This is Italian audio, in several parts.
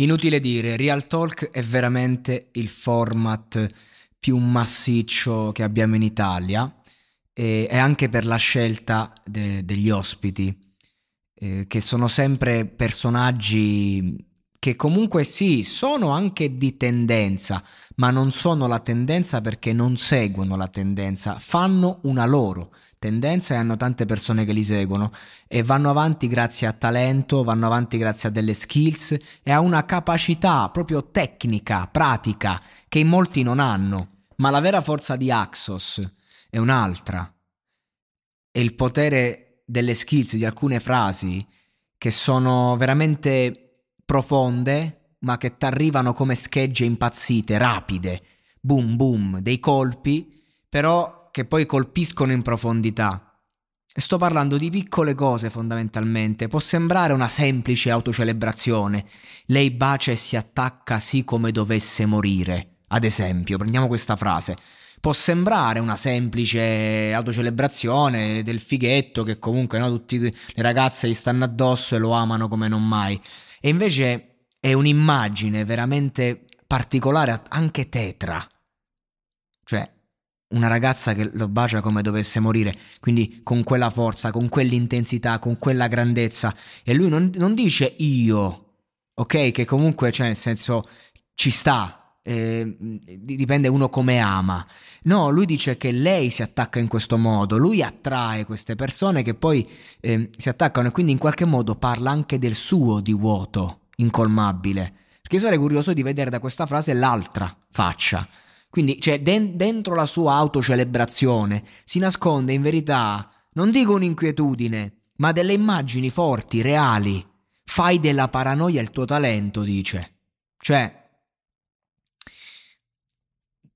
Inutile dire, Real Talk è veramente il format più massiccio che abbiamo in Italia e, anche per la scelta de, degli ospiti, eh, che sono sempre personaggi che comunque sì, sono anche di tendenza, ma non sono la tendenza perché non seguono la tendenza, fanno una loro tendenza e hanno tante persone che li seguono e vanno avanti grazie a talento, vanno avanti grazie a delle skills e a una capacità proprio tecnica, pratica, che in molti non hanno. Ma la vera forza di Axos è un'altra. È il potere delle skills, di alcune frasi che sono veramente profonde, ma che ti arrivano come schegge impazzite, rapide, boom boom, dei colpi, però che poi colpiscono in profondità. Sto parlando di piccole cose fondamentalmente. Può sembrare una semplice autocelebrazione. Lei bacia e si attacca sì come dovesse morire. Ad esempio, prendiamo questa frase. Può sembrare una semplice autocelebrazione del fighetto che comunque no, tutte le ragazze gli stanno addosso e lo amano come non mai. E invece è un'immagine veramente particolare, anche tetra. Cioè, una ragazza che lo bacia come dovesse morire, quindi con quella forza, con quell'intensità, con quella grandezza. E lui non, non dice io, ok? Che comunque, cioè, nel senso, ci sta, eh, dipende uno come ama. No, lui dice che lei si attacca in questo modo, lui attrae queste persone che poi eh, si attaccano e quindi in qualche modo parla anche del suo di vuoto incolmabile. Perché sarei curioso di vedere da questa frase l'altra faccia quindi, cioè, den- dentro la sua autocelebrazione si nasconde in verità, non dico un'inquietudine, ma delle immagini forti, reali. Fai della paranoia il tuo talento, dice. Cioè,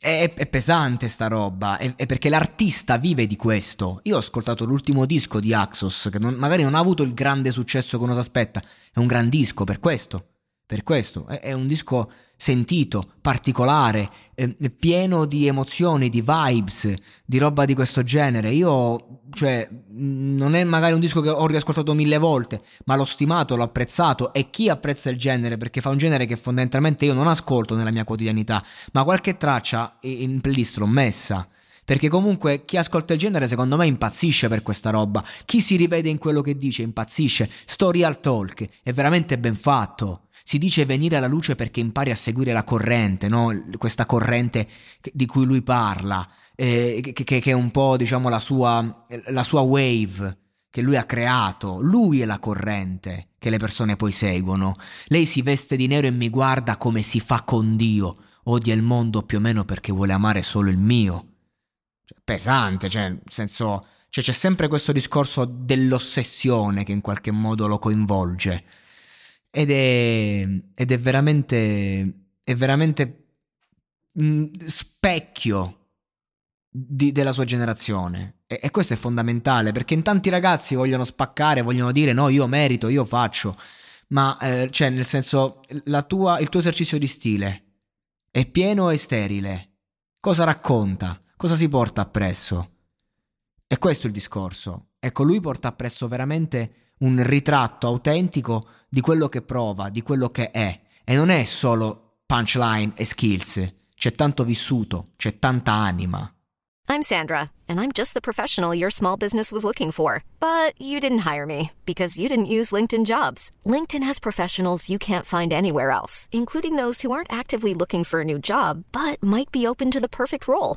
è, è, pesante sta roba, è, è, perché l'artista vive di questo. Io ho ascoltato l'ultimo disco di Axos, che non, magari non ha avuto il grande successo che uno si aspetta, è un gran disco per questo. Per questo è, un disco sentito, particolare, eh, pieno di emozioni, di vibes, di roba di questo genere. Io, cioè, non è magari un disco che ho riascoltato mille volte, ma l'ho stimato, l'ho apprezzato e chi apprezza il genere, perché fa un genere che fondamentalmente io non ascolto nella mia quotidianità, ma qualche traccia in playlist l'ho messa. Perché comunque chi ascolta il genere secondo me impazzisce per questa roba. Chi si rivede in quello che dice impazzisce. Story al talk è veramente ben fatto. Si dice venire alla luce perché impari a seguire la corrente, no? questa corrente di cui lui parla, eh, che, che, è un po' diciamo la sua, la sua wave che lui ha creato. Lui è la corrente che le persone poi seguono. Lei si veste di nero e mi guarda come si fa con Dio. Odia il mondo più o meno perché vuole amare solo il mio. Cioè, pesante, cioè, nel senso, cioè, c'è sempre questo discorso dell'ossessione che in qualche modo lo coinvolge. Ed è, ed è veramente, è veramente mh, mm, specchio di, della sua generazione. E, e, questo è fondamentale perché in tanti ragazzi vogliono spaccare, vogliono dire no, io merito, io faccio. Ma, eh, cioè, nel senso, tua, il tuo esercizio di stile è pieno e sterile. Cosa racconta? Cosa si porta appresso? E questo è il discorso. Ecco, lui porta appresso veramente un ritratto autentico di quello che prova, di quello che è. E non è solo punchline e skills. C'è tanto vissuto, c'è tanta anima. I'm Sandra, and I'm just the professional your small business was looking for. But you didn't hire me because you didn't use LinkedIn jobs. LinkedIn has professionals you can't find anywhere else, including those who aren't actively looking for a new job but might be open to the perfect role,